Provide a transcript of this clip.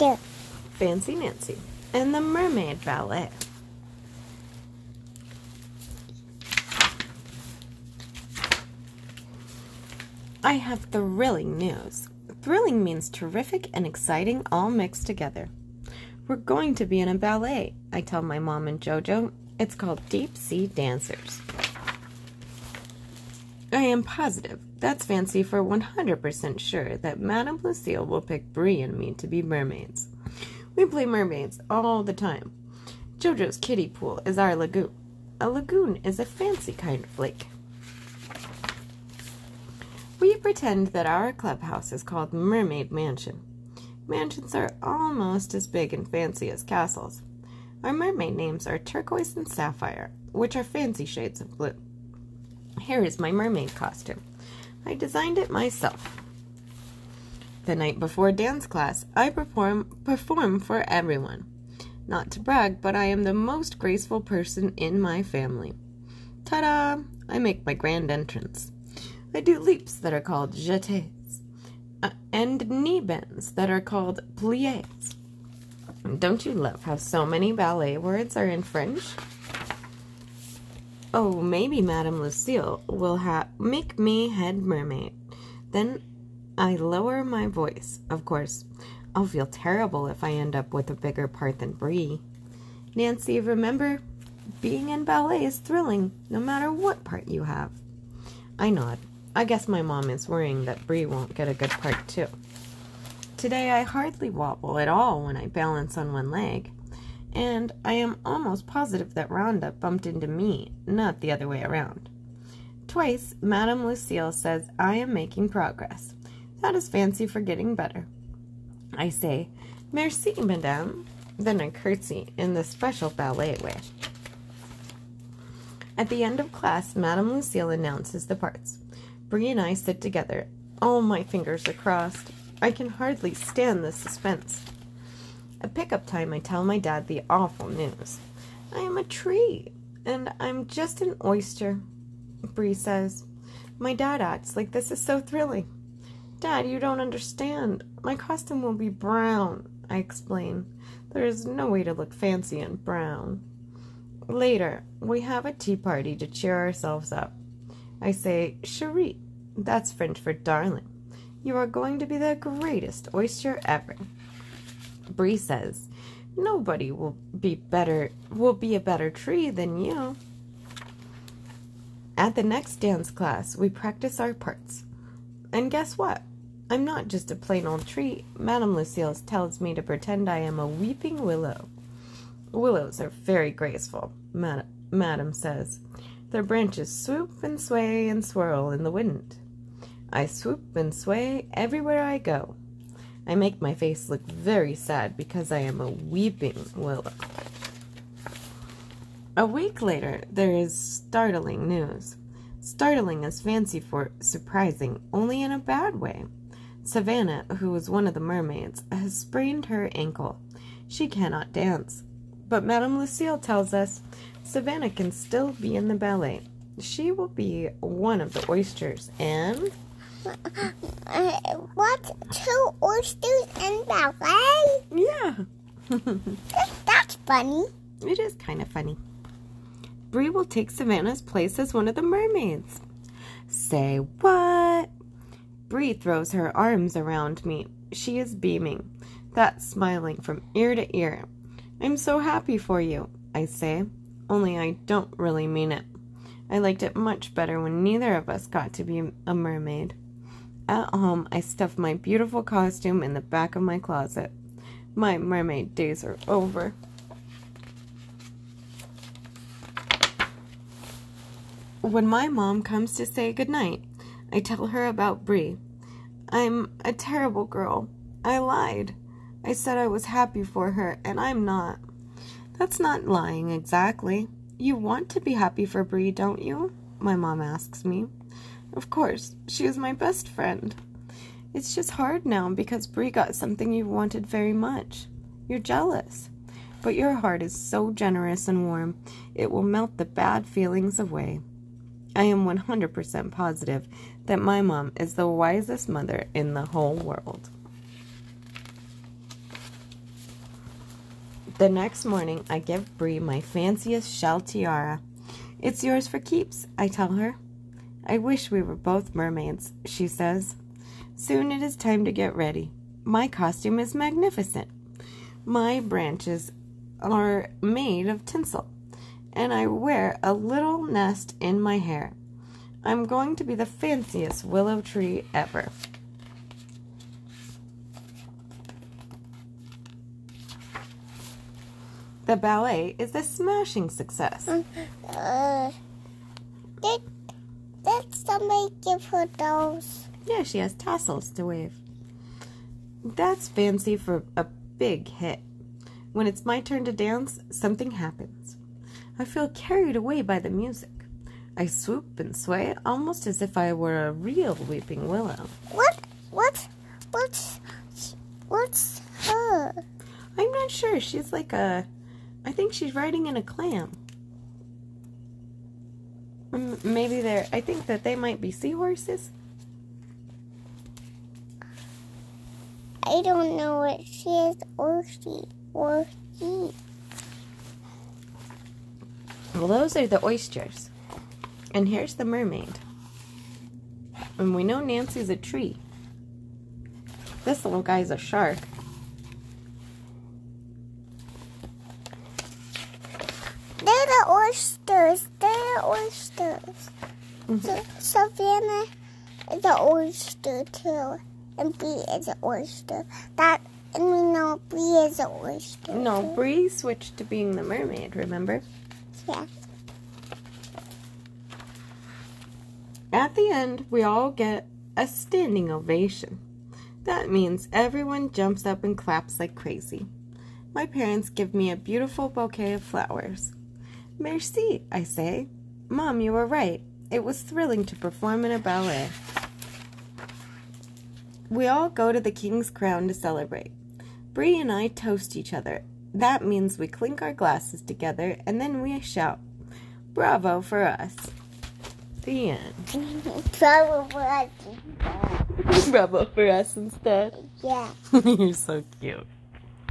Fancy Nancy, and the Mermaid Ballet. I have thrilling news. Thrilling means terrific and exciting all mixed together. We're going to be in a ballet, I tell my mom and Jojo. It's called Deep Sea Dancers. I am positive, that's fancy for 100% sure, that Madame Lucille will pick Bree and me to be mermaids. We play mermaids all the time. Jojo's kiddie pool is our lagoon. A lagoon is a fancy kind of lake. We pretend that our clubhouse is called Mermaid Mansion. Mansions are almost as big and fancy as castles. Our mermaid names are Turquoise and Sapphire, which are fancy shades of blue. Here is my mermaid costume. I designed it myself. The night before dance class, I perform perform for everyone. Not to brag, but I am the most graceful person in my family. Ta-da! I make my grand entrance. I do leaps that are called jetés, uh, and knee bends that are called pliés. Don't you love how so many ballet words are in French? Oh, maybe Madame Lucille will ha- make me head mermaid. Then I lower my voice. Of course, I'll feel terrible if I end up with a bigger part than Bree. Nancy, remember, being in ballet is thrilling, no matter what part you have. I nod. I guess my mom is worrying that Bree won't get a good part too. Today I hardly wobble at all when I balance on one leg and I am almost positive that Rhonda bumped into me, not the other way around. Twice, Madame Lucille says I am making progress. That is fancy for getting better. I say, Merci, Madame, then I curtsy in the special ballet way. At the end of class, Madame Lucille announces the parts. Bree and I sit together. All my fingers are crossed. I can hardly stand the suspense. At pickup time, I tell my dad the awful news. I am a tree, and I'm just an oyster, Bree says. My dad acts like this is so thrilling. Dad, you don't understand. My costume will be brown, I explain. There is no way to look fancy in brown. Later, we have a tea party to cheer ourselves up. I say, Cherie, that's French for darling. You are going to be the greatest oyster ever. Bree says, Nobody will be better will be a better tree than you. At the next dance class, we practice our parts. And guess what? I'm not just a plain old tree. Madame Lucille tells me to pretend I am a weeping willow. Willows are very graceful, Mad- Madame says. Their branches swoop and sway and swirl in the wind. I swoop and sway everywhere I go. I make my face look very sad because I am a weeping willow. A week later, there is startling news. Startling is fancy for surprising, only in a bad way. Savannah, who is one of the mermaids, has sprained her ankle. She cannot dance. But Madame Lucille tells us Savannah can still be in the ballet. She will be one of the oysters and. Uh, what? Two oysters in ballet? Yeah. That's funny. It is kind of funny. Bree will take Savannah's place as one of the mermaids. Say what? Bree throws her arms around me. She is beaming, that smiling from ear to ear. I'm so happy for you, I say, only I don't really mean it. I liked it much better when neither of us got to be a mermaid. At home, I stuffed my beautiful costume in the back of my closet. My mermaid days are over. When my mom comes to say goodnight, I tell her about Bree. I'm a terrible girl. I lied. I said I was happy for her, and I'm not. That's not lying exactly. You want to be happy for Bree, don't you? My mom asks me. Of course, she is my best friend. It's just hard now because Bree got something you wanted very much. You're jealous. But your heart is so generous and warm, it will melt the bad feelings away. I am 100% positive that my mom is the wisest mother in the whole world. The next morning, I give Bree my fanciest shell tiara. It's yours for keeps, I tell her. I wish we were both mermaids, she says. Soon it is time to get ready. My costume is magnificent. My branches are made of tinsel, and I wear a little nest in my hair. I'm going to be the fanciest willow tree ever. The ballet is a smashing success. Uh, did, did somebody give her those? Yeah, she has tassels to wave. That's fancy for a big hit. When it's my turn to dance, something happens. I feel carried away by the music. I swoop and sway almost as if I were a real weeping willow. What? What? What's what's her? I'm not sure. She's like a. I think she's riding in a clam. Maybe they're. I think that they might be seahorses. I don't know what she is or she or he. Well, those are the oysters. And here's the mermaid. And we know Nancy's a tree. This little guy's a shark. They're the oysters. The oysters. Mhm. So, Savannah is an oyster too, and Bee is an oyster. That and we know Bee is an oyster. No, too. Bree switched to being the mermaid, remember? Yeah. At the end, we all get a standing ovation. That means everyone jumps up and claps like crazy. My parents give me a beautiful bouquet of flowers. Merci, I say. Mom, you were right. It was thrilling to perform in a ballet. We all go to the King's Crown to celebrate. Bree and I toast each other. That means we clink our glasses together and then we shout, Bravo for us. The end. Probably. Bravo for us instead. Yeah. You're so cute.